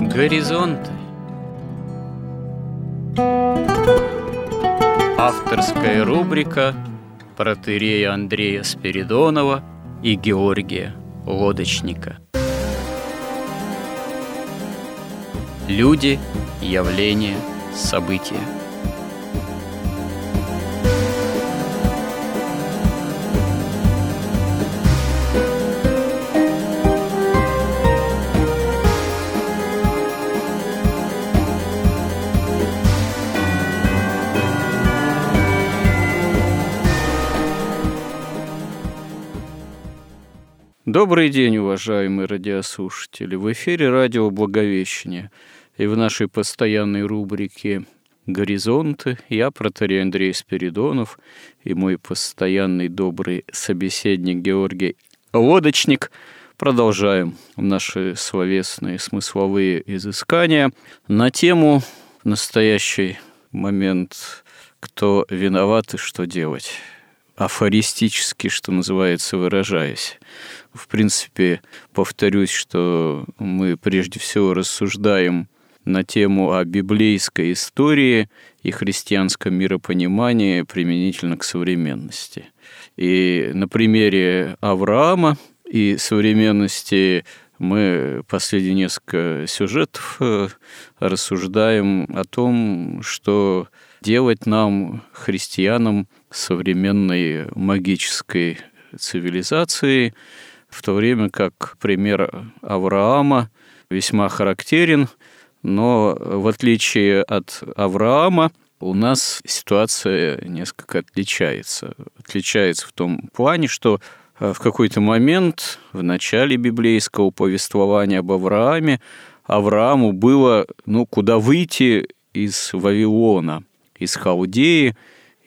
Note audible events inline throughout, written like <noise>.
Горизонты. Авторская рубрика протерея Андрея Спиридонова и Георгия Лодочника Люди, явления, события – Добрый день, уважаемые радиослушатели. В эфире радио «Благовещение». И в нашей постоянной рубрике «Горизонты» я, протерей Андрей Спиридонов, и мой постоянный добрый собеседник Георгий Лодочник продолжаем наши словесные смысловые изыскания на тему настоящий момент «Кто виноват и что делать?» афористически, что называется, выражаясь. В принципе, повторюсь, что мы прежде всего рассуждаем на тему о библейской истории и христианском миропонимании применительно к современности. И на примере Авраама и современности мы последние несколько сюжетов э, рассуждаем о том, что делать нам, христианам, современной магической цивилизации, в то время как пример Авраама весьма характерен, но в отличие от Авраама у нас ситуация несколько отличается. Отличается в том плане, что э, в какой-то момент в начале библейского повествования об Аврааме Аврааму было, ну, куда выйти из Вавилона, из Халдеи,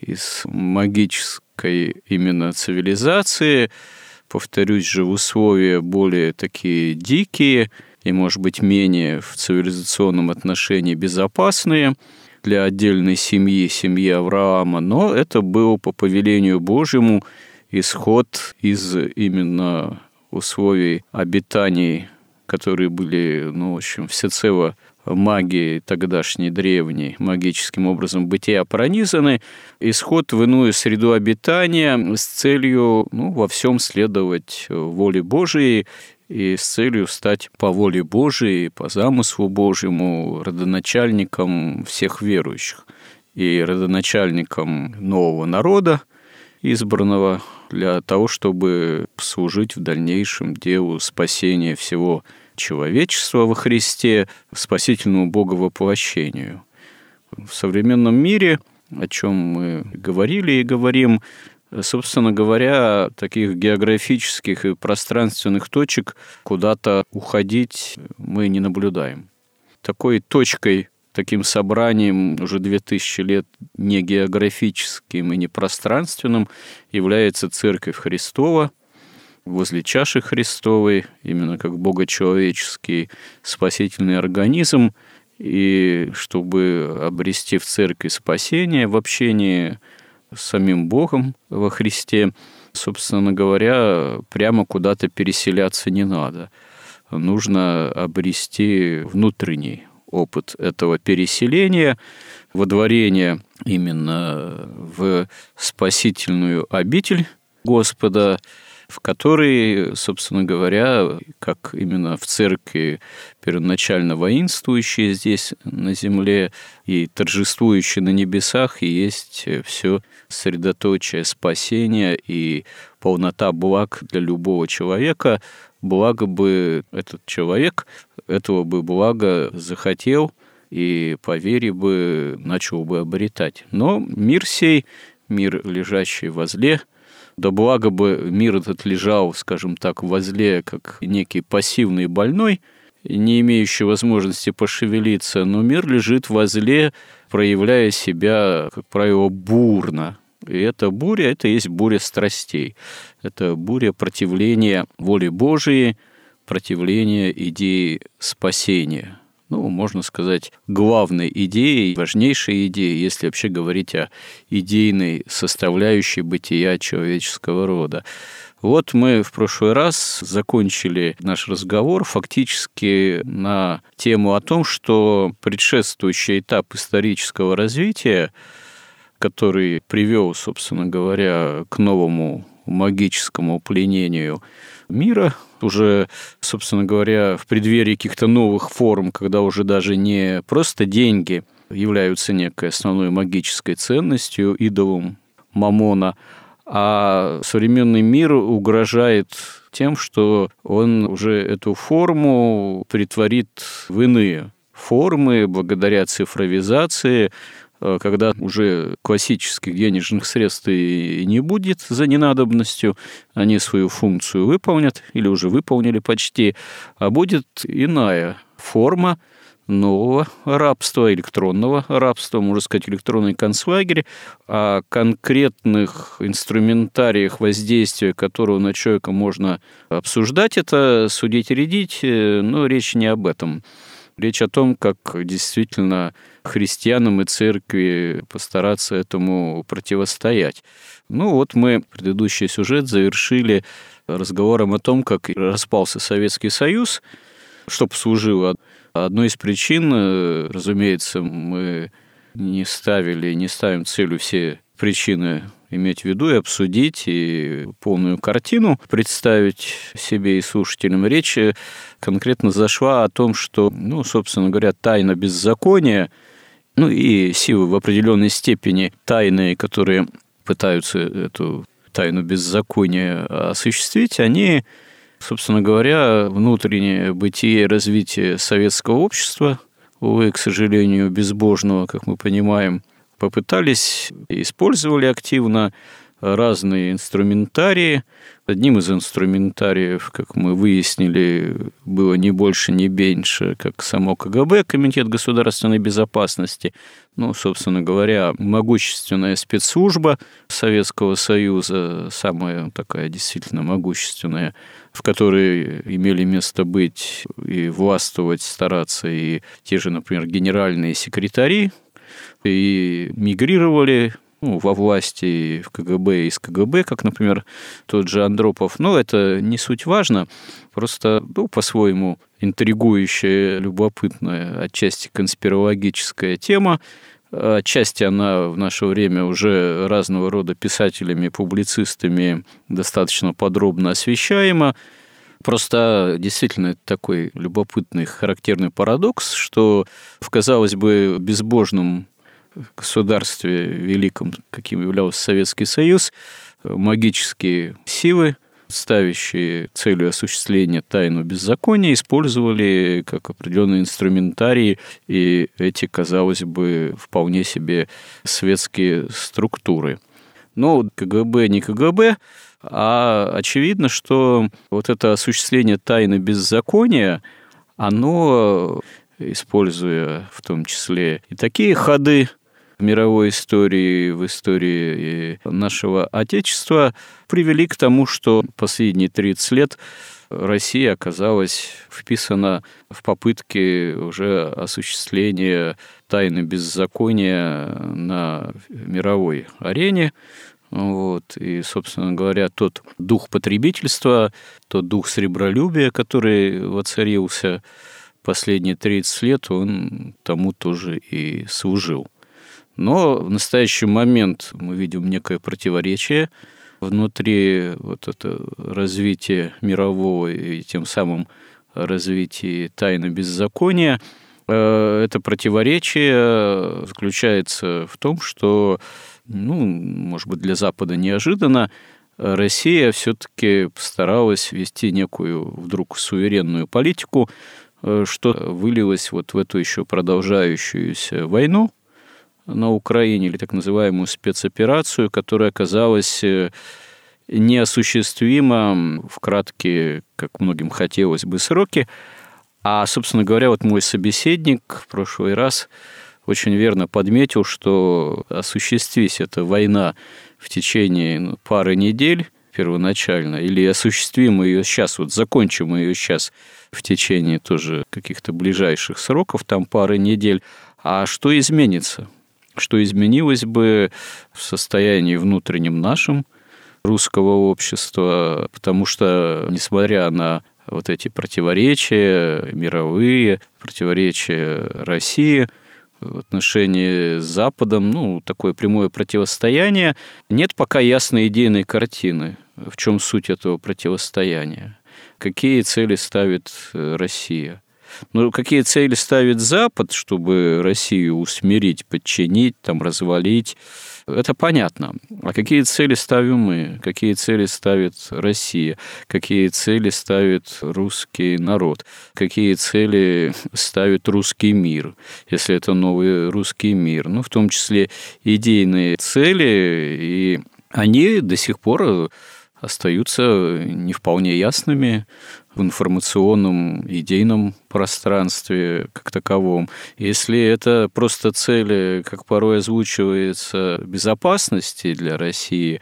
из магической именно цивилизации, повторюсь же, в условия более такие дикие и, может быть, менее в цивилизационном отношении безопасные для отдельной семьи, семьи Авраама, но это был по повелению Божьему исход из именно условий обитаний, которые были, ну, в общем, всецело магии тогдашней древней, магическим образом бытия пронизаны, исход в иную среду обитания с целью ну, во всем следовать воле Божией и с целью стать по воле Божией, по замыслу Божьему родоначальником всех верующих и родоначальником нового народа, избранного для того, чтобы служить в дальнейшем делу спасения всего человечества во Христе, спасительному Боговоплощению. В современном мире, о чем мы говорили и говорим, собственно говоря, таких географических и пространственных точек куда-то уходить мы не наблюдаем. Такой точкой, таким собранием уже 2000 лет не географическим и не пространственным является Церковь Христова – возле чаши Христовой, именно как богочеловеческий спасительный организм, и чтобы обрести в церкви спасение в общении с самим Богом во Христе, собственно говоря, прямо куда-то переселяться не надо. Нужно обрести внутренний опыт этого переселения, водворения именно в спасительную обитель Господа, в которой, собственно говоря, как именно в церкви первоначально воинствующие здесь на земле и торжествующие на небесах, и есть все средоточие спасения и полнота благ для любого человека, благо бы этот человек этого бы блага захотел и по вере бы начал бы обретать. Но мир сей, мир, лежащий возле, да благо бы мир этот лежал, скажем так, возле, как некий пассивный больной, не имеющий возможности пошевелиться, но мир лежит возле, проявляя себя, как правило, бурно. И эта буря – это есть буря страстей. Это буря противления воли Божией, противления идеи спасения – ну, можно сказать, главной идеей, важнейшей идеей, если вообще говорить о идейной составляющей бытия человеческого рода. Вот мы в прошлый раз закончили наш разговор фактически на тему о том, что предшествующий этап исторического развития, который привел, собственно говоря, к новому магическому пленению мира, уже, собственно говоря, в преддверии каких-то новых форм, когда уже даже не просто деньги являются некой основной магической ценностью, идолом Мамона, а современный мир угрожает тем, что он уже эту форму притворит в иные формы благодаря цифровизации, когда уже классических денежных средств и не будет за ненадобностью, они свою функцию выполнят или уже выполнили почти, а будет иная форма – нового рабства, электронного рабства, можно сказать, электронный концлагерь, о конкретных инструментариях воздействия, которого на человека можно обсуждать, это судить и рядить, э, но речь не об этом. Речь о том, как действительно христианам и церкви постараться этому противостоять. Ну вот мы предыдущий сюжет завершили разговором о том, как распался Советский Союз, что послужило Одной из причин, разумеется, мы не ставили, не ставим целью все причины иметь в виду и обсудить, и полную картину представить себе и слушателям. Речь конкретно зашла о том, что, ну, собственно говоря, тайна беззакония, ну и силы в определенной степени тайные, которые пытаются эту тайну беззакония осуществить, они собственно говоря, внутреннее бытие и развитие советского общества, увы, к сожалению, безбожного, как мы понимаем, попытались, использовали активно разные инструментарии. Одним из инструментариев, как мы выяснили, было не больше, не меньше, как само КГБ, Комитет государственной безопасности. Ну, собственно говоря, могущественная спецслужба Советского Союза, самая такая действительно могущественная, в которой имели место быть и властвовать, стараться и те же, например, генеральные секретари, и мигрировали ну, во власти в КГБ и из КГБ, как, например, тот же Андропов. Но это не суть важно, просто ну, по-своему интригующая, любопытная, отчасти конспирологическая тема. Отчасти она в наше время уже разного рода писателями, публицистами достаточно подробно освещаема. Просто действительно это такой любопытный, характерный парадокс, что в, казалось бы, безбожном государстве великом, каким являлся Советский Союз, магические силы, ставящие целью осуществления тайну беззакония, использовали как определенные инструментарии, и эти, казалось бы, вполне себе светские структуры. Но КГБ не КГБ, а очевидно, что вот это осуществление тайны беззакония, оно, используя в том числе и такие ходы, в мировой истории, в истории нашего Отечества привели к тому, что последние 30 лет Россия оказалась вписана в попытки уже осуществления тайны беззакония на мировой арене. Вот. И, собственно говоря, тот дух потребительства, тот дух сребролюбия, который воцарился последние 30 лет, он тому тоже и служил. Но в настоящий момент мы видим некое противоречие внутри вот это развития мирового и тем самым развития тайны беззакония. Э, это противоречие заключается в том, что, ну, может быть, для Запада неожиданно, Россия все-таки постаралась вести некую вдруг суверенную политику, э, что вылилось вот в эту еще продолжающуюся войну, на Украине, или так называемую спецоперацию, которая оказалась э, неосуществима в краткие, как многим хотелось бы, сроки. А, собственно говоря, вот мой собеседник в прошлый раз очень верно подметил, что осуществись эта война в течение ну, пары недель первоначально, или осуществим ее сейчас, вот закончим ее сейчас в течение тоже каких-то ближайших сроков, там пары недель, а что изменится? Что изменилось бы в состоянии внутреннем нашем, русского общества, потому что, несмотря на вот эти противоречия мировые, противоречия России в отношении с Западом, ну, такое прямое противостояние, нет пока ясной идейной картины, в чем суть этого противостояния. Какие цели ставит э, Россия? Ну, какие цели ставит Запад, чтобы Россию усмирить, подчинить, там, развалить, это понятно. А какие цели ставим мы? Какие цели ставит Россия? Какие цели ставит русский народ? Какие цели ставит русский мир, если это новый русский мир? Ну, в том числе идейные цели, и они до сих пор остаются не вполне ясными в информационном, идейном пространстве как таковом. Если это просто цели, как порой озвучивается, безопасности для России,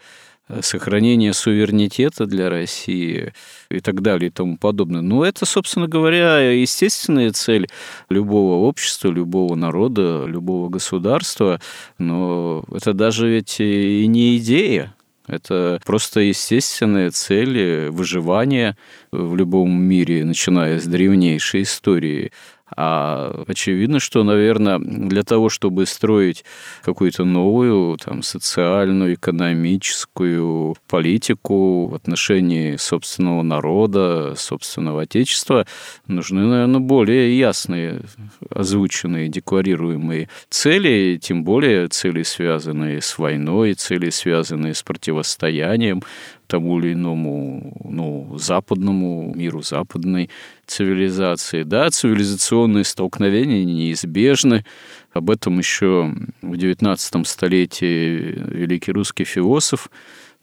сохранение суверенитета для России и так далее и тому подобное. Ну, это, собственно говоря, естественная цель любого общества, любого народа, любого государства, но это даже ведь и не идея, это просто естественные цели выживания в любом мире, начиная с древнейшей истории. А очевидно, что, наверное, для того, чтобы строить какую-то новую там, социальную, экономическую политику в отношении собственного народа, собственного отечества, нужны, наверное, более ясные, озвученные, декларируемые цели, тем более цели, связанные с войной, цели, связанные с противостоянием, тому или иному ну, западному миру, западной цивилизации. Да, цивилизационные столкновения неизбежны. Об этом еще в XIX столетии великий русский философ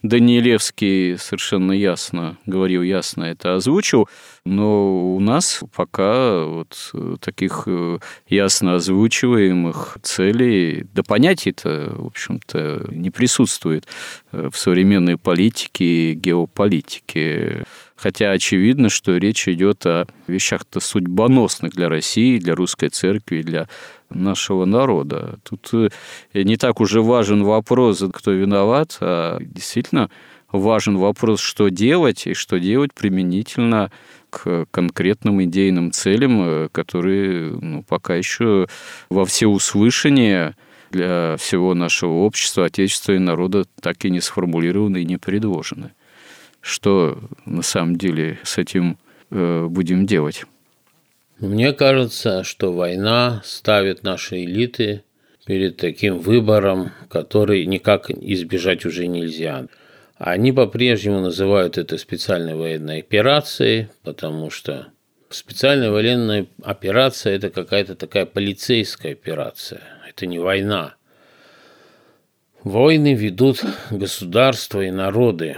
Данилевский совершенно ясно говорил, ясно это озвучил, но у нас пока вот таких э, ясно озвучиваемых целей, да понятий-то, в общем-то, не присутствует э, в современной политике и геополитике. Хотя очевидно, что речь идет о вещах-то судьбоносных для России, для русской церкви, для нашего народа. Тут э, не так уже важен вопрос, кто виноват, а действительно важен вопрос, что делать, и что делать применительно к конкретным идейным целям, э, которые ну, пока еще во всеуслышание для всего нашего общества, отечества и народа так и не сформулированы и не предложены что на самом деле с этим э, будем делать? Мне кажется, что война ставит наши элиты перед таким выбором, который никак избежать уже нельзя. Они по-прежнему называют это специальной военной операцией, потому что специальная военная операция – это какая-то такая полицейская операция, это не война. Войны ведут государства и народы,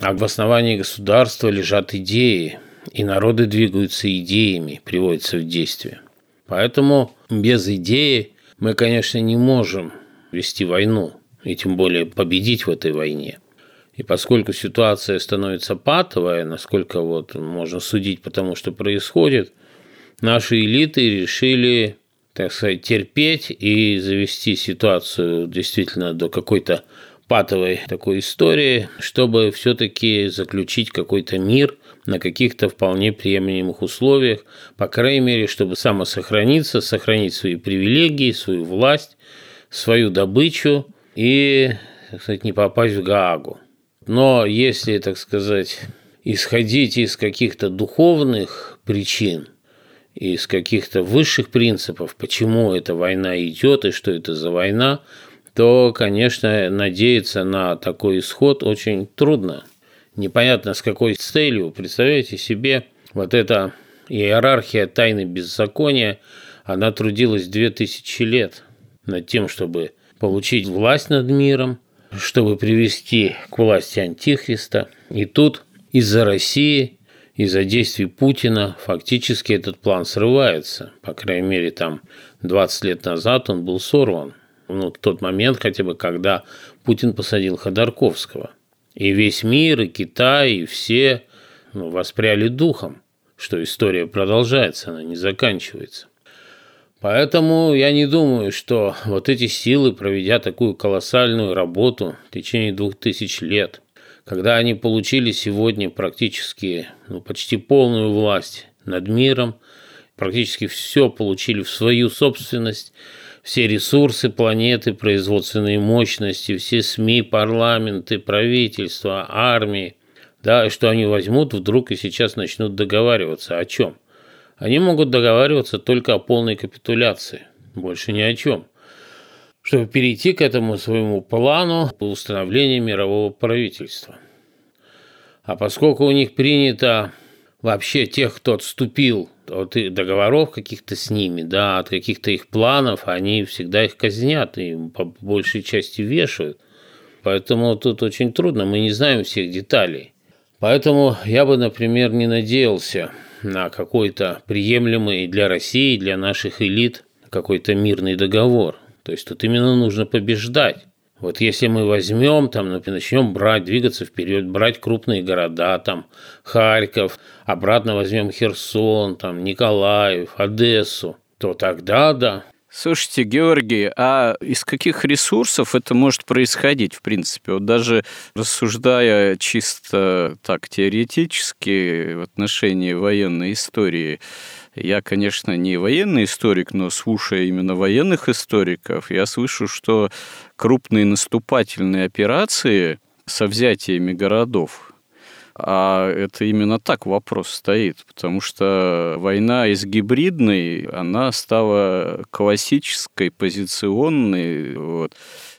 а в основании государства лежат идеи, и народы двигаются идеями, приводятся в действие. Поэтому без идеи мы, конечно, не можем вести войну, и тем более победить в этой войне. И поскольку ситуация становится патовая, насколько вот можно судить по тому, что происходит, наши элиты решили, так сказать, терпеть и завести ситуацию действительно до какой-то патовой такой истории, чтобы все-таки заключить какой-то мир на каких-то вполне приемлемых условиях, по крайней мере, чтобы самосохраниться, сохранить свои привилегии, свою власть, свою добычу и, так сказать, не попасть в Гаагу. Но если, так сказать, исходить из каких-то духовных причин, из каких-то высших принципов, почему эта война идет и что это за война, то, конечно, надеяться на такой исход очень трудно. Непонятно с какой целью. Представляете себе, вот эта иерархия тайны беззакония, она трудилась две тысячи лет над тем, чтобы получить власть над миром, чтобы привести к власти Антихриста. И тут из-за России, из-за действий Путина фактически этот план срывается. По крайней мере, там 20 лет назад он был сорван ну, тот момент хотя бы, когда Путин посадил Ходорковского. И весь мир, и Китай, и все ну, воспряли духом, что история продолжается, она не заканчивается. Поэтому я не думаю, что вот эти силы, проведя такую колоссальную работу в течение двух тысяч лет, когда они получили сегодня практически, ну, почти полную власть над миром, практически все получили в свою собственность, все ресурсы планеты, производственные мощности, все СМИ, парламенты, правительства, армии, да, что они возьмут вдруг и сейчас начнут договариваться о чем? Они могут договариваться только о полной капитуляции, больше ни о чем, чтобы перейти к этому своему плану по установлению мирового правительства. А поскольку у них принято вообще тех, кто отступил от договоров каких-то с ними, да, от каких-то их планов, они всегда их казнят и по большей части вешают. Поэтому тут очень трудно, мы не знаем всех деталей. Поэтому я бы, например, не надеялся на какой-то приемлемый для России, для наших элит какой-то мирный договор. То есть тут именно нужно побеждать. Вот если мы возьмем, там, начнем брать, двигаться вперед, брать крупные города, там, Харьков, обратно возьмем Херсон, там, Николаев, Одессу, то тогда да, Слушайте, Георгий, а из каких ресурсов это может происходить, в принципе? Вот даже рассуждая чисто так теоретически в отношении военной истории, я, конечно, не военный историк, но слушая именно военных историков, я слышу, что крупные наступательные операции со взятиями городов а это именно так вопрос стоит, потому что война из гибридной, она стала классической, позиционной. Вот.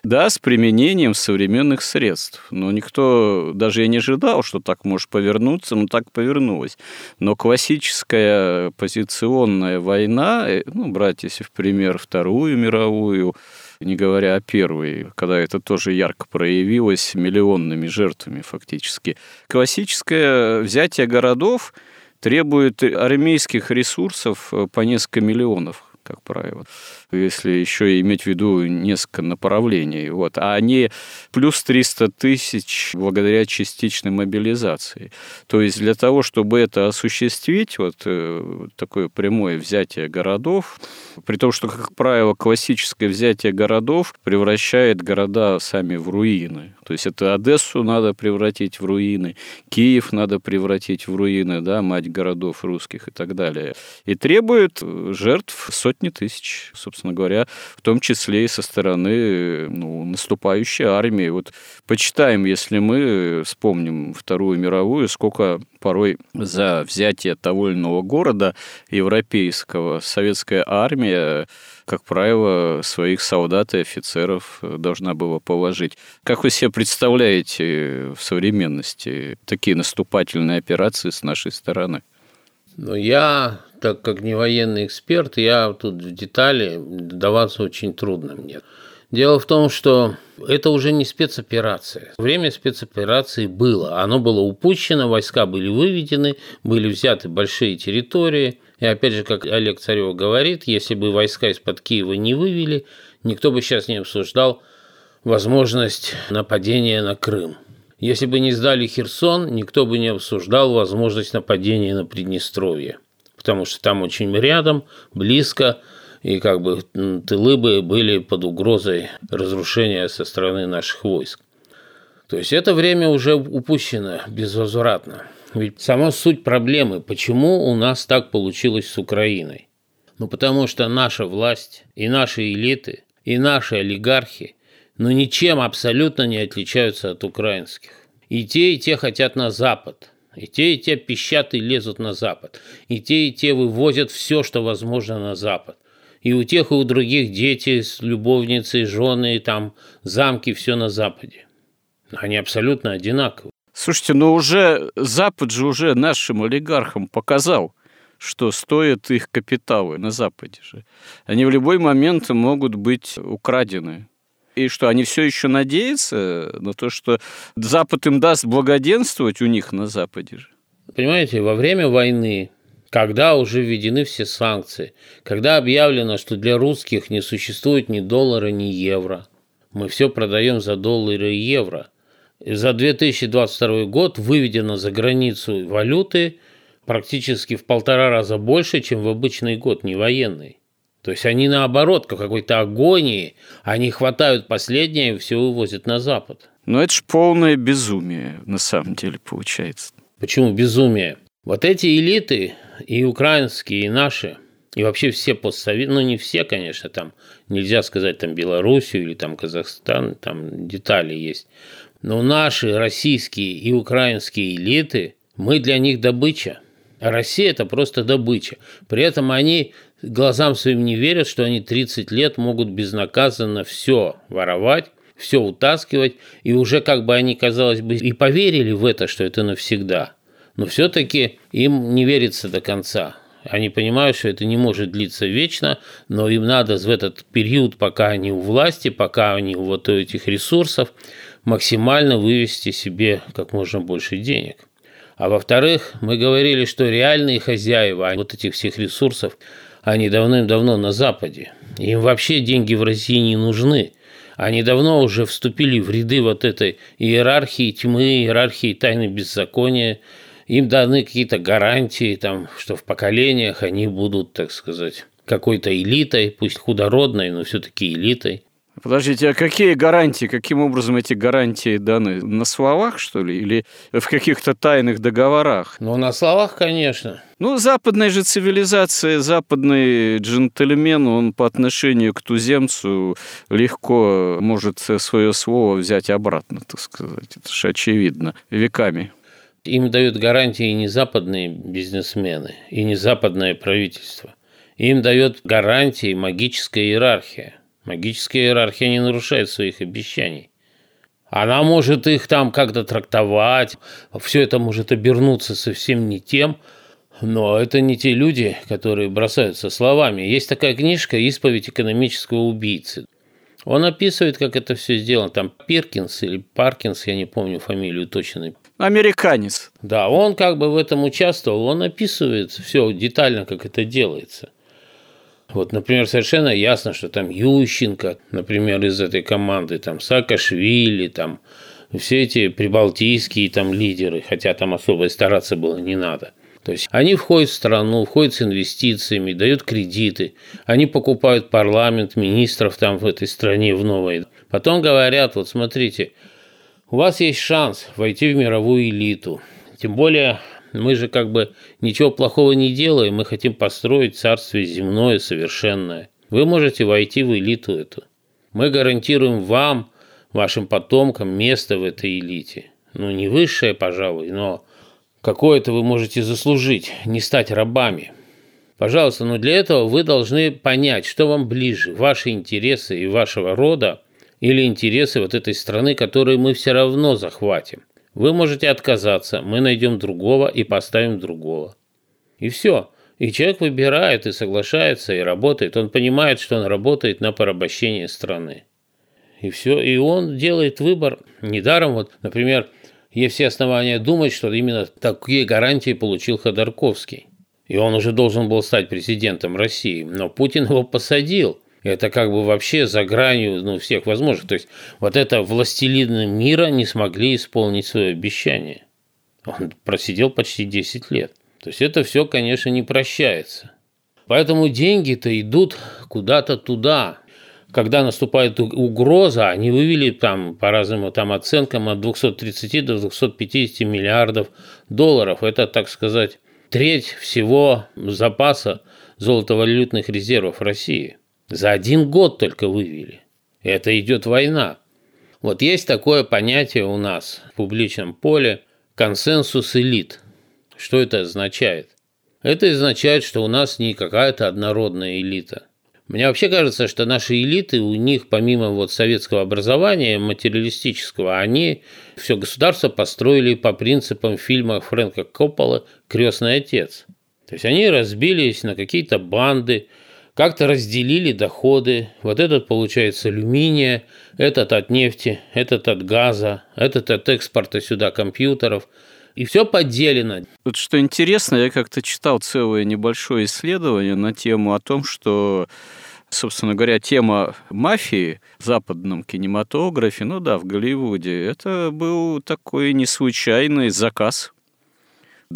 Да, с применением современных средств. Но никто даже и не ожидал, что так может повернуться, но так повернулось. Но классическая позиционная война, э, ну, брать, если в пример Вторую мировую, не говоря о первой, когда это тоже ярко проявилось миллионными жертвами фактически. Классическое взятие городов требует армейских ресурсов по несколько миллионов как правило, если еще иметь в виду несколько направлений. Вот. А они плюс 300 тысяч благодаря частичной мобилизации. То есть для того, чтобы это осуществить, вот э, такое прямое взятие городов, при том, что, как правило, классическое взятие городов превращает города сами в руины. То есть это Одессу надо превратить в руины, Киев надо превратить в руины, да, мать городов русских и так далее. И требует жертв сотни тысяч, собственно говоря, в том числе и со стороны ну, наступающей армии. Вот почитаем, если мы вспомним Вторую мировую, сколько порой за взятие того или иного города европейского советская армия как правило, своих солдат и офицеров должна была положить. Как вы себе представляете в современности такие наступательные операции с нашей стороны? Ну, я, так как не военный эксперт, я тут в детали даваться очень трудно мне. Дело в том, что это уже не спецоперация. Время спецоперации было. Оно было упущено, войска были выведены, были взяты большие территории. И опять же, как Олег Царев говорит, если бы войска из-под Киева не вывели, никто бы сейчас не обсуждал возможность нападения на Крым. Если бы не сдали Херсон, никто бы не обсуждал возможность нападения на Приднестровье. Потому что там очень рядом, близко – и как бы тылы бы были под угрозой разрушения со стороны наших войск. То есть это время уже упущено безвозвратно. Ведь сама суть проблемы, почему у нас так получилось с Украиной? Ну потому что наша власть и наши элиты, и наши олигархи, ну ничем абсолютно не отличаются от украинских. И те, и те хотят на Запад. И те, и те пищат и лезут на Запад. И те, и те вывозят все, что возможно на Запад. И у тех, и у других дети с любовницей, жены, там, замки, все на Западе. Они абсолютно одинаковы. Слушайте, но уже Запад же уже нашим олигархам показал, что стоят их капиталы на Западе же. Они в любой момент могут быть украдены. И что, они все еще надеются на то, что Запад им даст благоденствовать у них на Западе же? Понимаете, во время войны когда уже введены все санкции, когда объявлено, что для русских не существует ни доллара, ни евро. Мы все продаем за доллары и евро. За 2022 год выведено за границу валюты практически в полтора раза больше, чем в обычный год, не военный. То есть они наоборот, как какой-то агонии, они хватают последнее и все вывозят на Запад. Но это ж полное безумие, на самом деле, получается. Почему безумие? Вот эти элиты, и украинские, и наши, и вообще все постсоветы, ну не все, конечно, там нельзя сказать там Белоруссию или там Казахстан, там детали есть. Но наши российские и украинские элиты, мы для них добыча. А Россия – это просто добыча. При этом они глазам своим не верят, что они 30 лет могут безнаказанно все воровать, все утаскивать, и уже как бы они, казалось бы, и поверили в это, что это навсегда. Но все-таки им не верится до конца. Они понимают, что это не может длиться вечно, но им надо в этот период, пока они у власти, пока они у вот этих ресурсов, максимально вывести себе как можно больше денег. А во-вторых, мы говорили, что реальные хозяева вот этих всех ресурсов, они давным-давно на Западе. Им вообще деньги в России не нужны. Они давно уже вступили в ряды вот этой иерархии тьмы, иерархии тайны беззакония, им даны какие-то гарантии, там, что в поколениях они будут, так сказать, какой-то элитой, пусть худородной, но все-таки элитой. Подождите, а какие гарантии, каким образом эти гарантии даны? На словах, что ли, или в каких-то тайных договорах? Ну, на словах, конечно. Ну, западная же цивилизация, западный джентльмен, он по отношению к туземцу легко может свое слово взять обратно, так сказать. Это же очевидно, веками. Им дают гарантии не западные бизнесмены и не западное правительство. Им дает гарантии магическая иерархия. Магическая иерархия не нарушает своих обещаний. Она может их там как-то трактовать, все это может обернуться совсем не тем, но это не те люди, которые бросаются словами. Есть такая книжка «Исповедь экономического убийцы». Он описывает, как это все сделано. Там Пиркинс или Паркинс, я не помню фамилию точно. Американец. Да, он как бы в этом участвовал, он описывает все детально, как это делается. Вот, например, совершенно ясно, что там Ющенко, например, из этой команды, там Саакашвили, там все эти прибалтийские там лидеры, хотя там особо стараться было не надо. То есть они входят в страну, входят с инвестициями, дают кредиты, они покупают парламент, министров там в этой стране в новой. Потом говорят, вот смотрите, у вас есть шанс войти в мировую элиту. Тем более мы же как бы ничего плохого не делаем, мы хотим построить царствие земное совершенное. Вы можете войти в элиту эту. Мы гарантируем вам, вашим потомкам, место в этой элите. Ну, не высшее, пожалуй, но какое-то вы можете заслужить, не стать рабами. Пожалуйста, но для этого вы должны понять, что вам ближе, ваши интересы и вашего рода – или интересы вот этой страны, которые мы все равно захватим. Вы можете отказаться, мы найдем другого и поставим другого. И все. И человек выбирает и соглашается, и работает. Он понимает, что он работает на порабощение страны. И все. И он делает выбор. Недаром, вот, например, есть все основания думать, что именно такие гарантии получил Ходорковский. И он уже должен был стать президентом России. Но Путин его посадил. Это как бы вообще за гранью ну, всех возможных. То есть вот это властелины мира не смогли исполнить свое обещание. Он просидел почти 10 лет. То есть это все, конечно, не прощается. Поэтому деньги-то идут куда-то туда. Когда наступает угроза, они вывели там по разным там оценкам от 230 до 250 миллиардов долларов. Это, так сказать, треть всего запаса золотовалютных резервов России – за один год только вывели. Это идет война. Вот есть такое понятие у нас в публичном поле – консенсус элит. Что это означает? Это означает, что у нас не какая-то однородная элита. Мне вообще кажется, что наши элиты, у них помимо вот советского образования материалистического, они все государство построили по принципам фильма Фрэнка Коппола «Крестный отец». То есть они разбились на какие-то банды, как-то разделили доходы. Вот этот получает с алюминия, этот от нефти, этот от газа, этот от экспорта сюда компьютеров. И все поделено. Вот что интересно, я как-то читал целое небольшое исследование на тему о том, что собственно говоря, тема мафии в западном кинематографе, ну да, в Голливуде, это был такой неслучайный заказ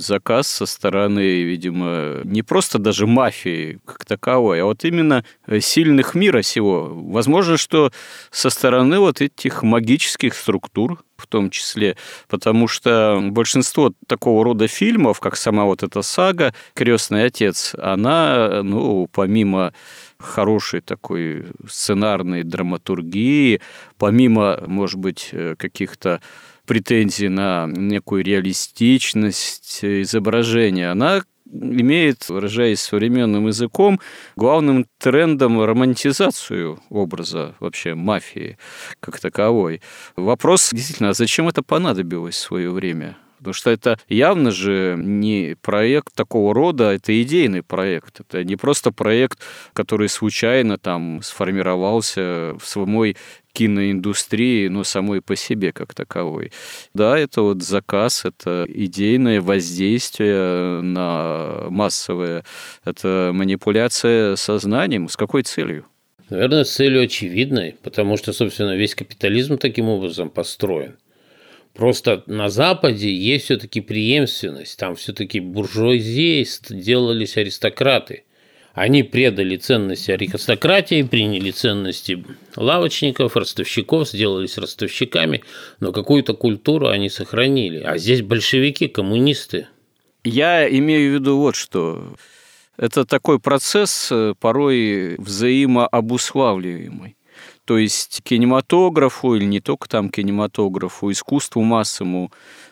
заказ со стороны, видимо, не просто даже мафии как таковой, а вот именно сильных мира сего. Возможно, что со стороны вот этих магических структур, в том числе, потому что большинство такого рода фильмов, как сама вот эта сага «Крестный отец», она, ну, помимо хорошей такой сценарной драматургии, помимо, может быть, каких-то претензий на некую реалистичность изображения, она имеет, выражаясь современным языком, главным трендом романтизацию образа вообще мафии как таковой. Вопрос действительно, а зачем это понадобилось в свое время? Потому что это явно же не проект такого рода, это идейный проект. Это не просто проект, который случайно там сформировался в самой киноиндустрии, но самой по себе как таковой. Да, это вот заказ, это идейное воздействие на массовое, это манипуляция сознанием. С какой целью? Наверное, с целью очевидной, потому что, собственно, весь капитализм таким образом построен. Просто на Западе есть все-таки преемственность, там все-таки буржуазией делались аристократы. Они предали ценности аристократии, приняли ценности лавочников, ростовщиков, сделались ростовщиками, но какую-то культуру они сохранили. А здесь большевики, коммунисты. Я имею в виду вот что. Это такой процесс э, порой взаимообуславливаемый. То есть кинематографу, или не только там кинематографу, искусству массовому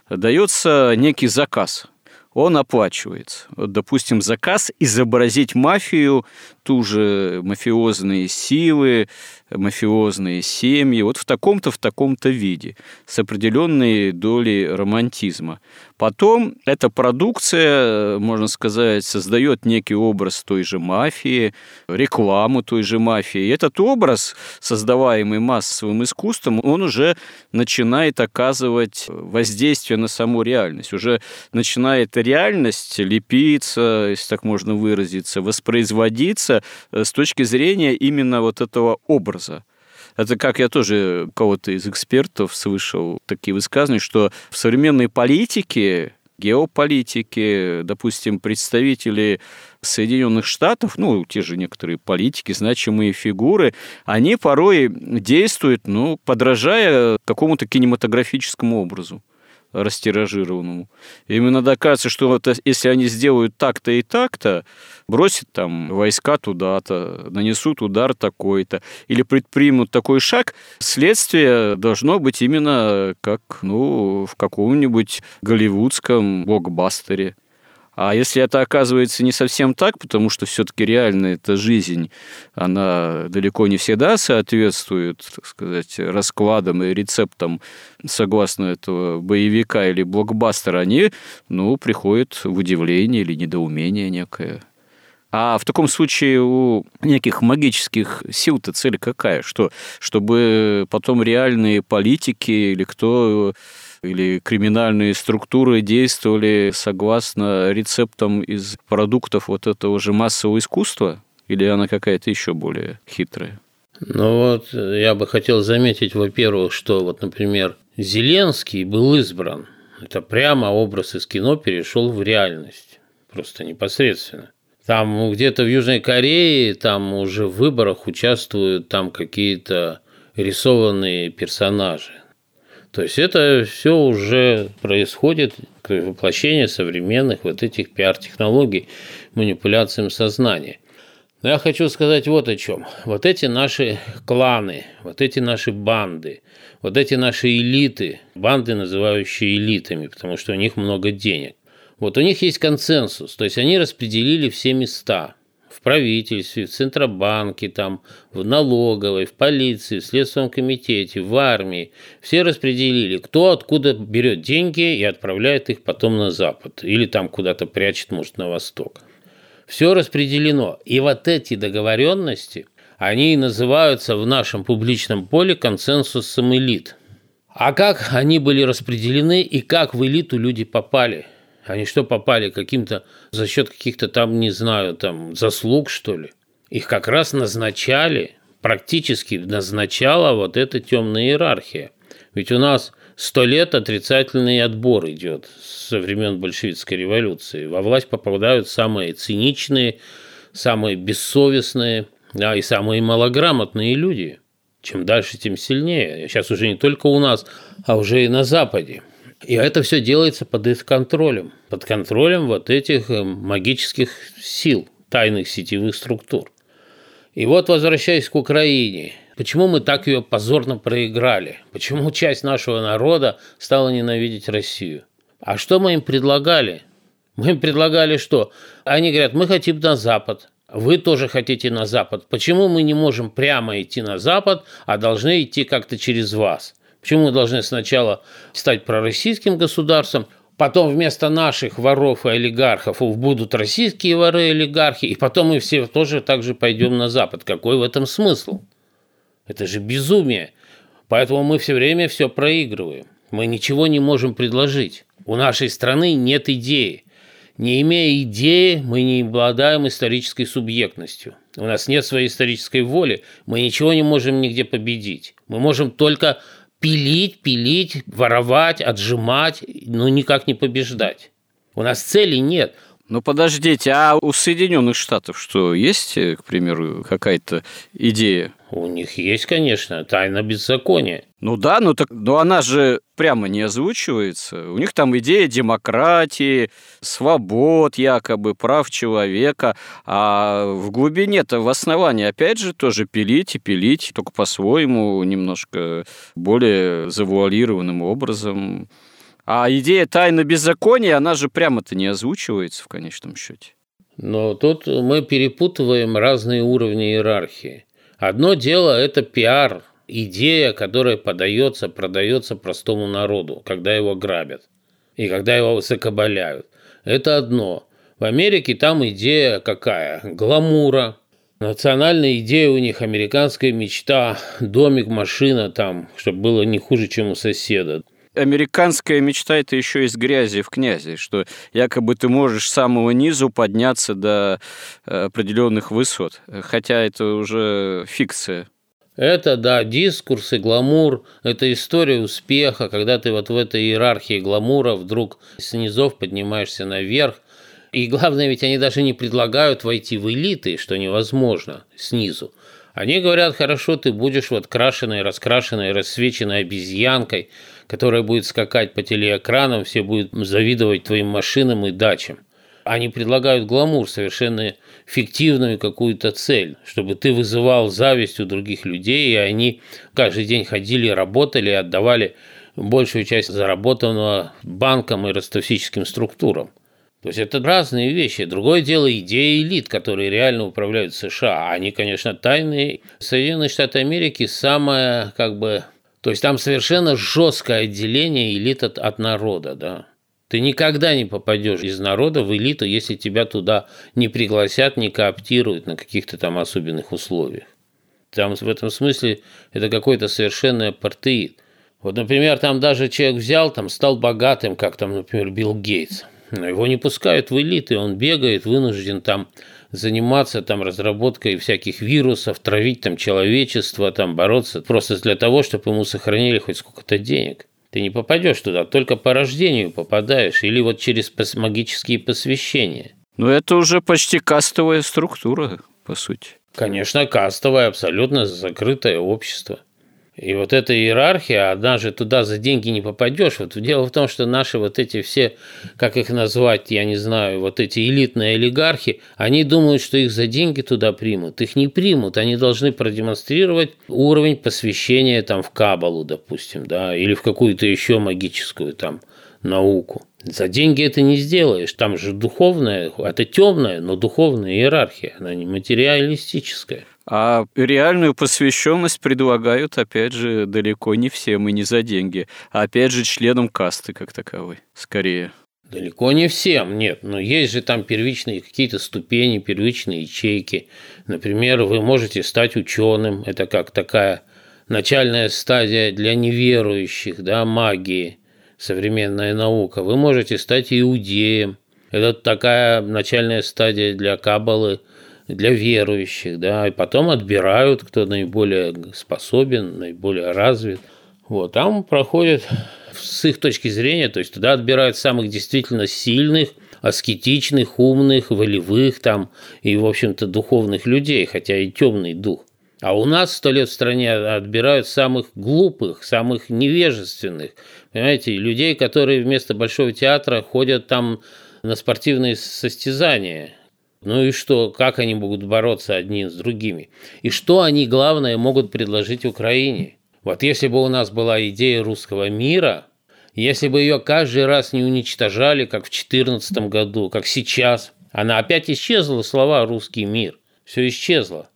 дается некий заказ. Он оплачивается. Вот, допустим, заказ изобразить мафию, ту же мафиозные силы, мафиозные семьи, вот в таком-то, в таком-то виде, с определенной долей романтизма. Потом эта продукция, можно сказать, создает некий образ той же мафии, рекламу той же мафии. И этот образ, создаваемый массовым искусством, он уже начинает оказывать воздействие на саму реальность. Уже начинает реальность лепиться, если так можно выразиться, воспроизводиться с точки зрения именно вот этого образа. Это как я тоже кого-то из экспертов слышал такие высказывания, что в современной политике геополитики, допустим, представители Соединенных Штатов, ну, те же некоторые политики, значимые фигуры, они порой действуют, ну, подражая какому-то кинематографическому образу растиражированному. Именно доказывается, что вот если они сделают так-то и так-то, бросят там войска туда-то, нанесут удар такой-то, или предпримут такой шаг, следствие должно быть именно как ну, в каком-нибудь голливудском блокбастере. А если это оказывается не совсем так, потому что все-таки реально эта жизнь, она далеко не всегда соответствует, так сказать, раскладам и рецептам согласно этого боевика или блокбастера, они, ну, приходят в удивление или недоумение некое. А в таком случае у неких магических сил-то цель какая? Что? Чтобы потом реальные политики или кто или криминальные структуры действовали согласно рецептам из продуктов вот этого же массового искусства? Или она какая-то еще более хитрая? Ну вот, я бы хотел заметить, во-первых, что вот, например, Зеленский был избран. Это прямо образ из кино перешел в реальность. Просто непосредственно. Там где-то в Южной Корее, там уже в выборах участвуют там какие-то рисованные персонажи. То есть это все уже происходит, воплощение современных вот этих пиар-технологий, манипуляциям сознания. Но я хочу сказать вот о чем. Вот эти наши кланы, вот эти наши банды, вот эти наши элиты, банды, называющие элитами, потому что у них много денег. Вот у них есть консенсус, то есть они распределили все места – правительстве, в Центробанке, там, в налоговой, в полиции, в Следственном комитете, в армии. Все распределили, кто откуда берет деньги и отправляет их потом на Запад. Или там куда-то прячет, может, на Восток. Все распределено. И вот эти договоренности, они и называются в нашем публичном поле консенсусом элит. А как они были распределены и как в элиту люди попали – они что, попали каким-то за счет каких-то там, не знаю, там заслуг, что ли? Их как раз назначали, практически назначала вот эта темная иерархия. Ведь у нас сто лет отрицательный отбор идет со времен большевистской революции. Во власть попадают самые циничные, самые бессовестные, да, и самые малограмотные люди. Чем дальше, тем сильнее. Сейчас уже не только у нас, а уже и на Западе. И это все делается под их контролем, под контролем вот этих э, магических сил, тайных сетевых структур. И вот, возвращаясь к Украине, почему мы так ее позорно проиграли? Почему часть нашего народа стала ненавидеть Россию? А что мы им предлагали? Мы им предлагали что? Они говорят, мы хотим на Запад. Вы тоже хотите на Запад. Почему мы не можем прямо идти на Запад, а должны идти как-то через вас? Почему мы должны сначала стать пророссийским государством, потом вместо наших воров и олигархов будут российские воры и олигархи, и потом мы все тоже так же пойдем на Запад. Какой в этом смысл? Это же безумие. Поэтому мы все время все проигрываем. Мы ничего не можем предложить. У нашей страны нет идеи. Не имея идеи, мы не обладаем исторической субъектностью. У нас нет своей исторической воли, мы ничего не можем нигде победить. Мы можем только пилить, пилить, воровать, отжимать, но никак не побеждать. У нас цели нет. Ну подождите, а у Соединенных Штатов что, есть, к примеру, какая-то идея? У них есть, конечно, тайна беззакония. Ну да, ну так, но она же прямо не озвучивается. У них там идея демократии, свобод якобы, прав человека, а в глубине-то, в основании, опять же, тоже пилить и пилить, только по-своему, немножко более завуалированным образом. А идея тайны беззакония, она же прямо-то не озвучивается в конечном счете. Но тут мы перепутываем разные уровни иерархии. Одно дело – это пиар, идея, которая подается, продается простому народу, когда его грабят и когда его высокоболяют. Это одно. В Америке там идея какая? Гламура. Национальная идея у них, американская мечта, домик, машина там, чтобы было не хуже, чем у соседа американская мечта это еще из грязи в князи, что якобы ты можешь с самого низу подняться до э, определенных высот, хотя это уже фикция. Это, да, дискурс и гламур, это история успеха, когда ты вот в этой иерархии гламура вдруг с низов поднимаешься наверх. И главное, ведь они даже не предлагают войти в элиты, что невозможно снизу. Они говорят, хорошо, ты будешь вот крашеной, раскрашенной, рассвеченной обезьянкой, которая будет скакать по телеэкранам, все будут завидовать твоим машинам и дачам. Они предлагают гламур, совершенно фиктивную какую-то цель, чтобы ты вызывал зависть у других людей, и они каждый день ходили, работали, отдавали большую часть заработанного банкам и ростовсическим структурам. То есть это разные вещи. Другое дело идеи элит, которые реально управляют США. Они, конечно, тайные. Соединенные Штаты Америки самое, как бы, то есть там совершенно жесткое отделение элит от, от народа, да. Ты никогда не попадешь из народа в элиту, если тебя туда не пригласят, не кооптируют на каких-то там особенных условиях. Там в этом смысле это какой-то совершенный апартеид. Вот, например, там даже человек взял, там стал богатым, как там, например, Билл Гейтс – но его не пускают в элиты, он бегает, вынужден там заниматься там разработкой всяких вирусов, травить там человечество, там бороться просто для того, чтобы ему сохранили хоть сколько-то денег. Ты не попадешь туда, только по рождению попадаешь или вот через магические посвящения. Ну это уже почти кастовая структура, по сути. Конечно, кастовое, абсолютно закрытое общество. И вот эта иерархия, одна же туда за деньги не попадешь. Вот дело в том, что наши вот эти все, как их назвать, я не знаю, вот эти элитные олигархи, они думают, что их за деньги туда примут. Их не примут, они должны продемонстрировать уровень посвящения там в Кабалу, допустим, да, или в какую-то еще магическую там науку. За деньги это не сделаешь. Там же духовная, это темная, но духовная иерархия, она не материалистическая. А реальную посвященность предлагают, опять же, далеко не всем и не за деньги, а опять же членам касты как таковой, скорее. Далеко не всем, нет, но есть же там первичные какие-то ступени, первичные ячейки. Например, вы можете стать ученым, это как такая начальная стадия для неверующих, да, магии, современная наука. Вы можете стать иудеем, это такая начальная стадия для кабалы – для верующих, да, и потом отбирают, кто наиболее способен, наиболее развит. Вот, там проходит с их точки зрения, то есть туда отбирают самых действительно сильных, аскетичных, умных, волевых там и, в общем-то, духовных людей, хотя и темный дух. А у нас сто лет в стране отбирают самых глупых, самых невежественных, понимаете, людей, которые вместо Большого театра ходят там на спортивные состязания. Ну и что, как они могут бороться одни с другими? И что они, главное, могут предложить Украине? Вот если бы у нас была идея русского мира, если бы ее каждый раз не уничтожали, как в 2014 году, как сейчас, она опять исчезла, слова «русский мир». Все исчезло.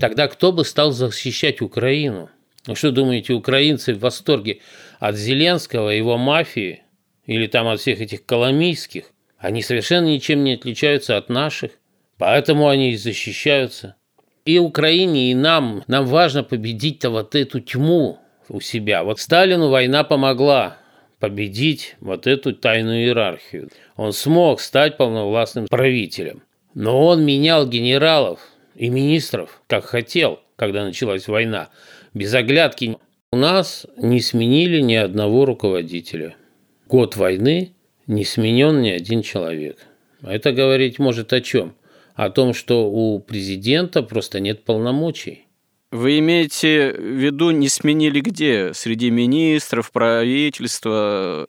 Тогда кто бы стал защищать Украину? Ну что думаете, украинцы в восторге от Зеленского, его мафии или там от всех этих коломийских? Они совершенно ничем не отличаются от наших, поэтому они и защищаются. И Украине, и нам, нам важно победить-то вот эту тьму у себя. Вот Сталину война помогла победить вот эту тайную иерархию. Он смог стать полновластным правителем. Но он менял генералов, и министров, как хотел, когда началась война, без оглядки. У нас не сменили ни одного руководителя. Год войны не сменен ни один человек. Это говорить может о чем? О том, что у президента просто нет полномочий. Вы имеете в виду, не сменили где? Среди министров, правительства?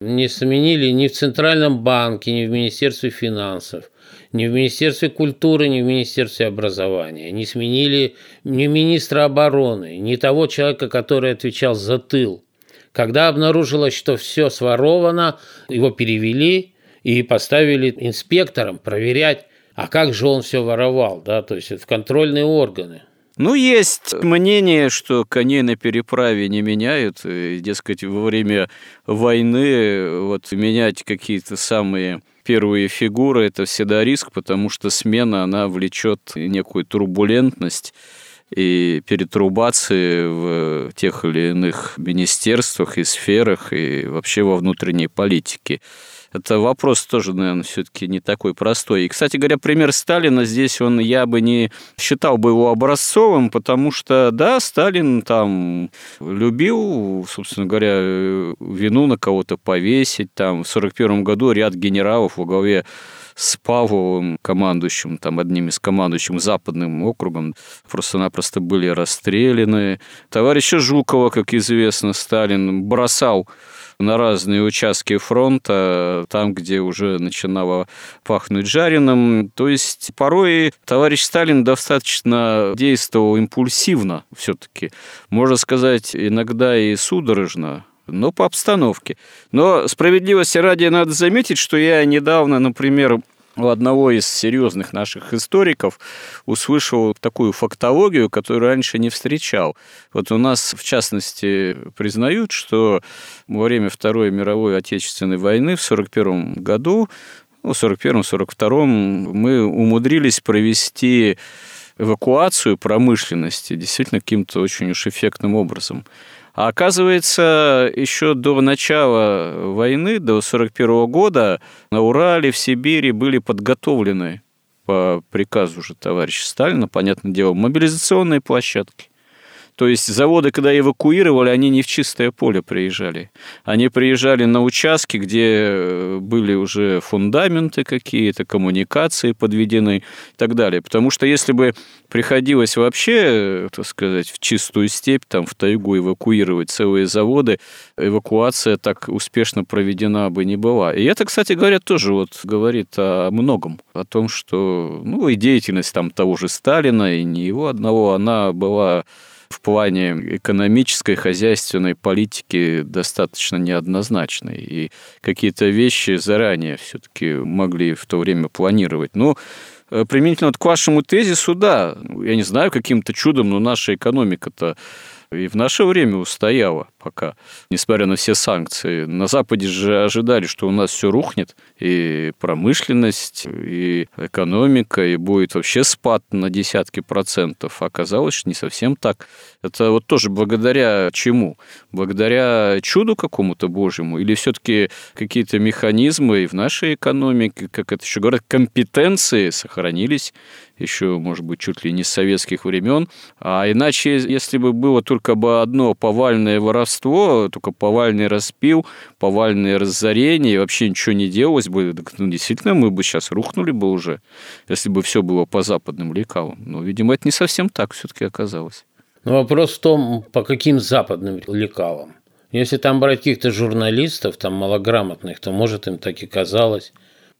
Не сменили ни в Центральном банке, ни в Министерстве финансов ни в Министерстве культуры, ни в Министерстве образования. Не сменили ни министра обороны, ни того человека, который отвечал за тыл. Когда обнаружилось, что все своровано, его перевели и поставили инспектором проверять, а как же он все воровал, да, то есть в контрольные органы. Ну, есть мнение, что коней на переправе не меняют. И, дескать, во время войны вот менять какие-то самые первые фигуры – это всегда риск, потому что смена, она влечет некую турбулентность и перетрубации в тех или иных министерствах и сферах, и вообще во внутренней политике это вопрос тоже, наверное, все-таки не такой простой. И, кстати говоря, пример Сталина здесь, он я бы не считал бы его образцовым, потому что, да, Сталин там любил, собственно говоря, вину на кого-то повесить. Там в 1941 году ряд генералов во главе с Павловым, командующим, там, одним из командующим Западным округом, просто-напросто были расстреляны. Товарища Жукова, как известно, Сталин бросал на разные участки фронта, там, где уже начинало пахнуть жареным. То есть порой товарищ Сталин достаточно действовал импульсивно все-таки. Можно сказать, иногда и судорожно, но по обстановке. Но справедливости ради надо заметить, что я недавно, например, у одного из серьезных наших историков услышал такую фактологию, которую раньше не встречал. Вот у нас, в частности, признают, что во время Второй мировой Отечественной войны в 1941 году, ну, в 1941-1942 мы умудрились провести эвакуацию промышленности действительно каким-то очень уж эффектным образом. А оказывается, еще до начала войны, до 1941 года, на Урале, в Сибири были подготовлены по приказу же товарища Сталина, понятное дело, мобилизационные площадки. То есть заводы, когда эвакуировали, они не в чистое поле приезжали. Они приезжали на участки, где э, были уже фундаменты какие-то, коммуникации подведены и так далее. Потому что если бы приходилось вообще, э, так сказать, в чистую степь, там, в тайгу эвакуировать целые заводы, эвакуация так успешно проведена бы не была. И это, кстати говоря, тоже вот говорит о многом. О том, что ну, и деятельность там того же Сталина, и не его одного, она была в плане экономической, хозяйственной политики достаточно неоднозначной. И какие-то вещи заранее все-таки могли в то время планировать. Но ну, э, применительно вот к вашему тезису, да, я не знаю, каким-то чудом, но наша экономика-то и в наше время устояла пока, несмотря на все санкции. На Западе же ожидали, что у нас все рухнет, и промышленность, и экономика, и будет вообще спад на десятки процентов. Оказалось, что не совсем так. Это вот тоже благодаря чему? Благодаря чуду какому-то Божьему? Или все-таки какие-то механизмы в нашей экономике, как это еще говорят, компетенции сохранились еще, может быть, чуть ли не с советских времен. А иначе, если бы было только бы одно повальное воровство, воровство, только повальный распил, повальное разорение, и вообще ничего не делалось бы, так, ну, действительно, мы бы сейчас рухнули бы уже, если бы все было по западным лекалам. Но, видимо, это не совсем так все-таки оказалось. Но вопрос в том, по каким западным лекалам. Если там брать каких-то журналистов, там малограмотных, то, может, им так и казалось.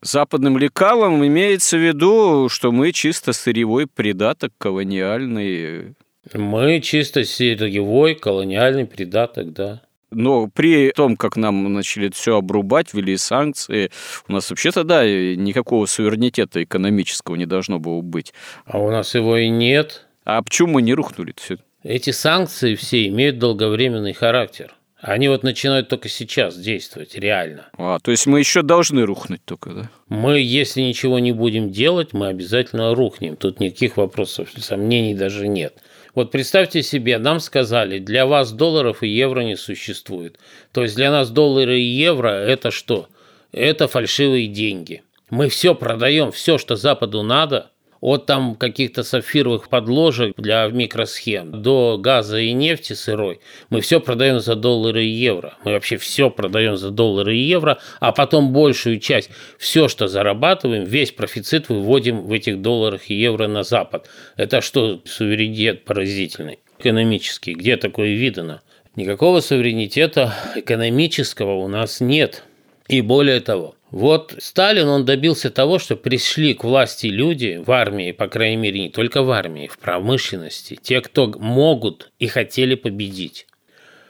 Западным лекалом имеется в виду, что мы чисто сырьевой придаток колониальный. Мы чисто сырьевой колониальный придаток, да. Но при том, как нам начали все обрубать, ввели санкции, у нас вообще-то, да, никакого суверенитета экономического не должно было быть. А у нас его и нет. А почему мы не рухнули все? Эти санкции все имеют долговременный характер. Они вот начинают только сейчас действовать, реально. А, то есть мы еще должны рухнуть только, да? Мы, если ничего не будем делать, мы обязательно рухнем. Тут никаких вопросов, сомнений даже нет. Вот представьте себе, нам сказали, для вас долларов и евро не существует. То есть для нас доллары и евро – это что? Это фальшивые деньги. Мы все продаем, все, что Западу надо – от там каких-то сапфировых подложек для микросхем до газа и нефти сырой, мы все продаем за доллары и евро. Мы вообще все продаем за доллары и евро, а потом большую часть, все, что зарабатываем, весь профицит выводим в этих долларах и евро на Запад. Это что, суверенитет поразительный, экономический, где такое видано? Никакого суверенитета экономического у нас нет. И более того, вот Сталин, он добился того, что пришли к власти люди в армии, по крайней мере, не только в армии, в промышленности, те, кто могут и хотели победить.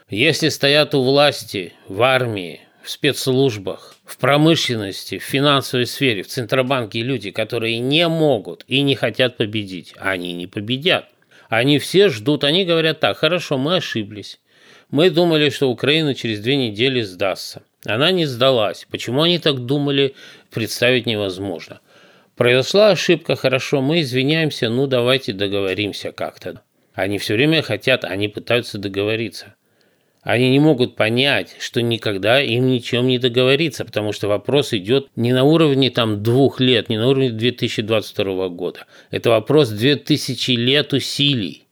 Если стоят у власти в армии, в спецслужбах, в промышленности, в финансовой сфере, в Центробанке люди, которые не могут и не хотят победить, они не победят. Они все ждут, они говорят так, хорошо, мы ошиблись. Мы думали, что Украина через две недели сдастся. Она не сдалась. Почему они так думали, представить невозможно. Произошла ошибка, хорошо, мы извиняемся, ну давайте договоримся как-то. Они все время хотят, они пытаются договориться. Они не могут понять, что никогда им ничем не договориться, потому что вопрос идет не на уровне там двух лет, не на уровне 2022 года. Это вопрос 2000 лет усилий,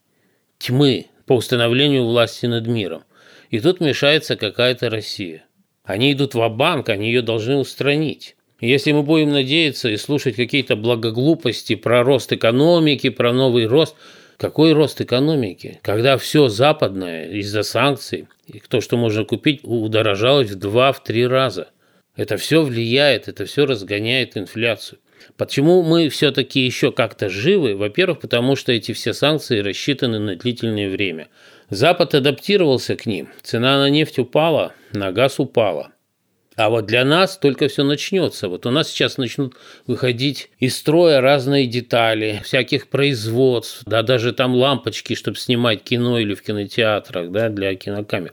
тьмы по установлению власти над миром. И тут мешается какая-то Россия. Они идут в банк они ее должны устранить. Если мы будем надеяться и слушать какие-то благоглупости про рост экономики, про новый рост, какой рост экономики? Когда все западное из-за санкций, и то, что можно купить, удорожалось в два-три раза. Это все влияет, это все разгоняет инфляцию. Почему мы все-таки еще как-то живы? Во-первых, потому что эти все санкции рассчитаны на длительное время. Запад адаптировался к ним. Цена на нефть упала, на газ упала. А вот для нас только все начнется. Вот у нас сейчас начнут выходить из строя разные детали, всяких производств, да, даже там лампочки, чтобы снимать кино или в кинотеатрах, да, для кинокамер.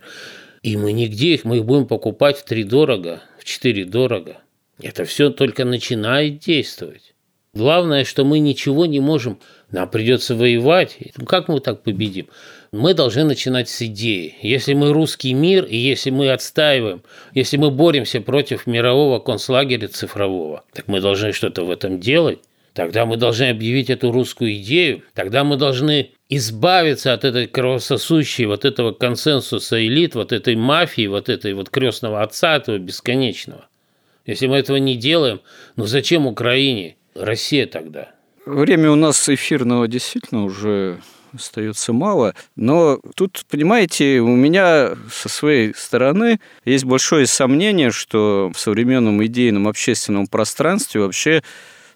И мы нигде их, мы их будем покупать в три дорого, в четыре дорого. Это все только начинает действовать. Главное, что мы ничего не можем, нам придется воевать. Ну, как мы так победим? Мы должны начинать с идеи. Если мы русский мир, и если мы отстаиваем, если мы боремся против мирового концлагеря цифрового, так мы должны что-то в этом делать. Тогда мы должны объявить эту русскую идею, тогда мы должны избавиться от этой кровососущей, вот этого консенсуса элит, вот этой мафии, вот этой вот крестного отца, этого бесконечного. Если мы этого не делаем, ну зачем Украине Россия тогда? Время у нас эфирного действительно уже остается мало. Но тут, понимаете, у меня со своей стороны есть большое сомнение, что в современном идейном общественном пространстве вообще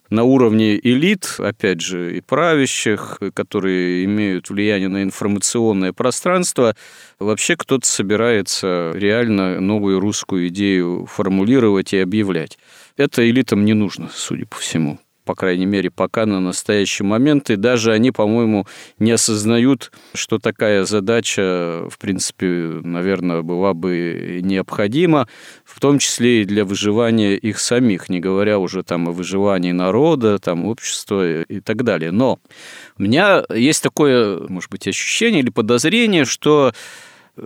на уровне элит, опять же, и правящих, которые имеют влияние на информационное пространство, вообще кто-то собирается реально новую русскую идею формулировать и объявлять. Это элитам не нужно, судя по всему по крайней мере, пока на настоящий момент, и даже они, по-моему, не осознают, что такая задача, в принципе, наверное, была бы необходима, в том числе и для выживания их самих, не говоря уже там о выживании народа, там, общества и так далее. Но у меня есть такое, может быть, ощущение или подозрение, что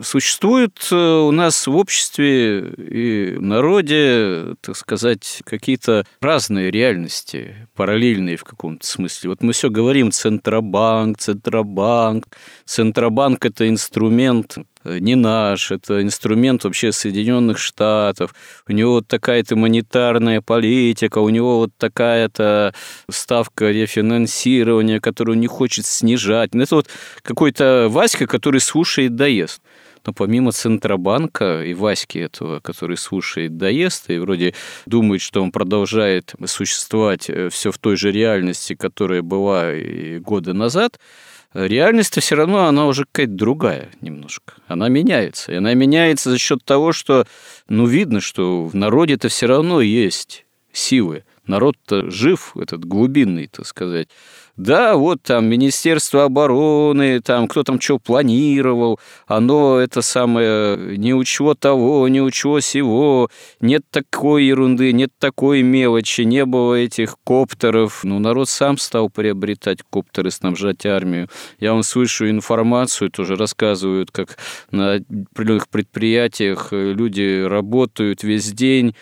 Существуют э, у нас в обществе и народе, так сказать, какие-то разные реальности, параллельные в каком-то смысле. Вот мы все говорим Центробанк, Центробанк. Центробанк – это инструмент э, не наш, это инструмент вообще Соединенных Штатов, у него вот такая-то монетарная политика, у него вот такая-то ставка рефинансирования, которую не хочет снижать. Ну, это вот какой-то Васька, который слушает да ест. Но помимо Центробанка и Васьки этого, который слушает доест и вроде думает, что он продолжает существовать э, все в той же реальности, которая была годы назад, реальность-то все равно, она уже какая-то другая немножко. Она меняется. И она меняется за счет того, что, ну, видно, что в народе-то все равно есть силы. Народ-то жив, этот глубинный, так сказать. Да, вот там Министерство обороны, там кто там что планировал, оно это самое, не учего того, не учего сего, нет такой ерунды, нет такой мелочи, не было этих коптеров. Ну, народ сам стал приобретать коптеры, снабжать армию. Я вам слышу информацию, тоже рассказывают, как на определенных предприятиях люди работают весь день,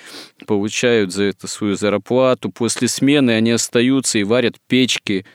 получают за это свою зарплату, после смены они остаются и варят печки,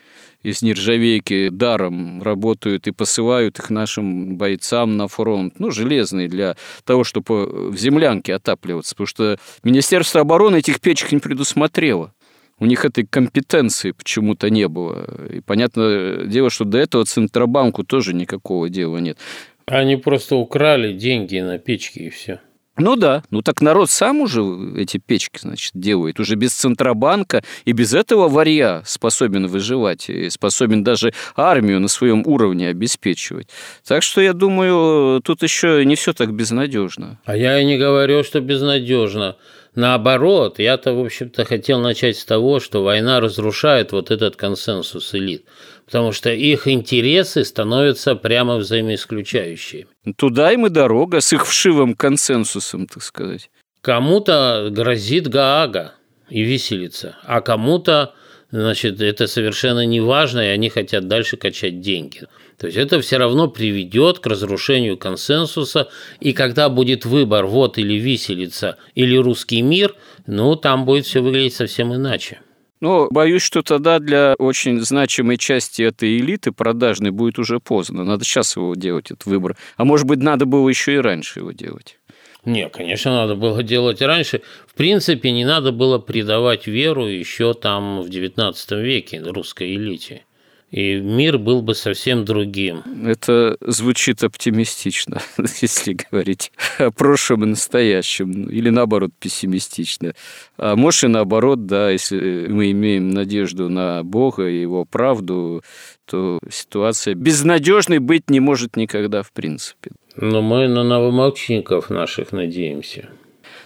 из нержавейки даром работают и посылают их нашим бойцам на фронт, ну, железные, для того, чтобы в землянке отапливаться, потому что Министерство обороны этих печек не предусмотрело. У них этой компетенции почему-то не было. И понятное дело, что до этого Центробанку тоже никакого дела нет. Они просто украли деньги на печки и все. Ну да, ну так народ сам уже эти печки, значит, делает. Уже без Центробанка и без этого варья способен выживать, и способен даже армию на своем уровне обеспечивать. Так что я думаю, тут еще не все так безнадежно. А я и не говорю, что безнадежно. Наоборот, я-то, в общем-то, хотел начать с того, что война разрушает вот этот консенсус элит потому что их интересы становятся прямо взаимоисключающими. Туда им и дорога с их вшивым консенсусом, так сказать. Кому-то грозит Гаага и виселица, а кому-то, значит, это совершенно не важно, и они хотят дальше качать деньги. То есть это все равно приведет к разрушению консенсуса, и когда будет выбор вот или виселица, или русский мир, ну, там будет все выглядеть совсем иначе. Но боюсь, что тогда для очень значимой части этой элиты продажной будет уже поздно. Надо сейчас его делать, этот выбор. А может быть, надо было еще и раньше его делать. Не, конечно, надо было делать раньше. В принципе, не надо было предавать веру еще там в XIX веке русской элите и мир был бы совсем другим. Это звучит оптимистично, <laughs> если говорить о прошлом и настоящем, или наоборот пессимистично. А может и наоборот, да, если мы имеем надежду на Бога и Его правду, то ситуация безнадежной быть не может никогда в принципе. Но мы на новомолчников наших надеемся.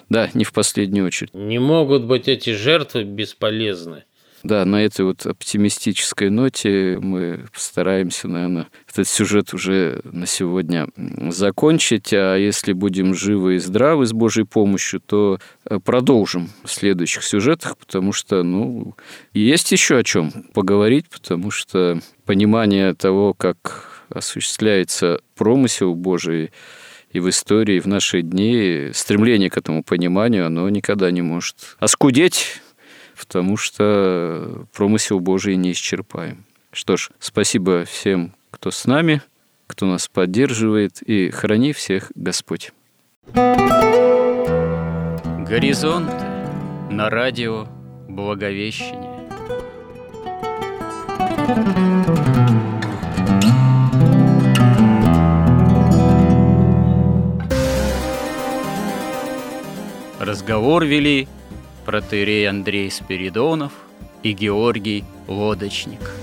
Да, не в последнюю очередь. Не могут быть эти жертвы бесполезны. Да, на этой вот оптимистической ноте мы постараемся, наверное, этот сюжет уже на сегодня закончить. А если будем живы и здравы с Божьей помощью, то э, продолжим в следующих сюжетах, потому что, ну, есть еще о чем поговорить, потому что понимание того, как осуществляется промысел Божий и в истории, и в наши дни, стремление к этому пониманию, оно никогда не может оскудеть потому что промысел Божий не исчерпаем. Что ж, спасибо всем, кто с нами, кто нас поддерживает, и храни всех Господь. Горизонт на радио Благовещение. Разговор вели протерей Андрей Спиридонов и Георгий Лодочник.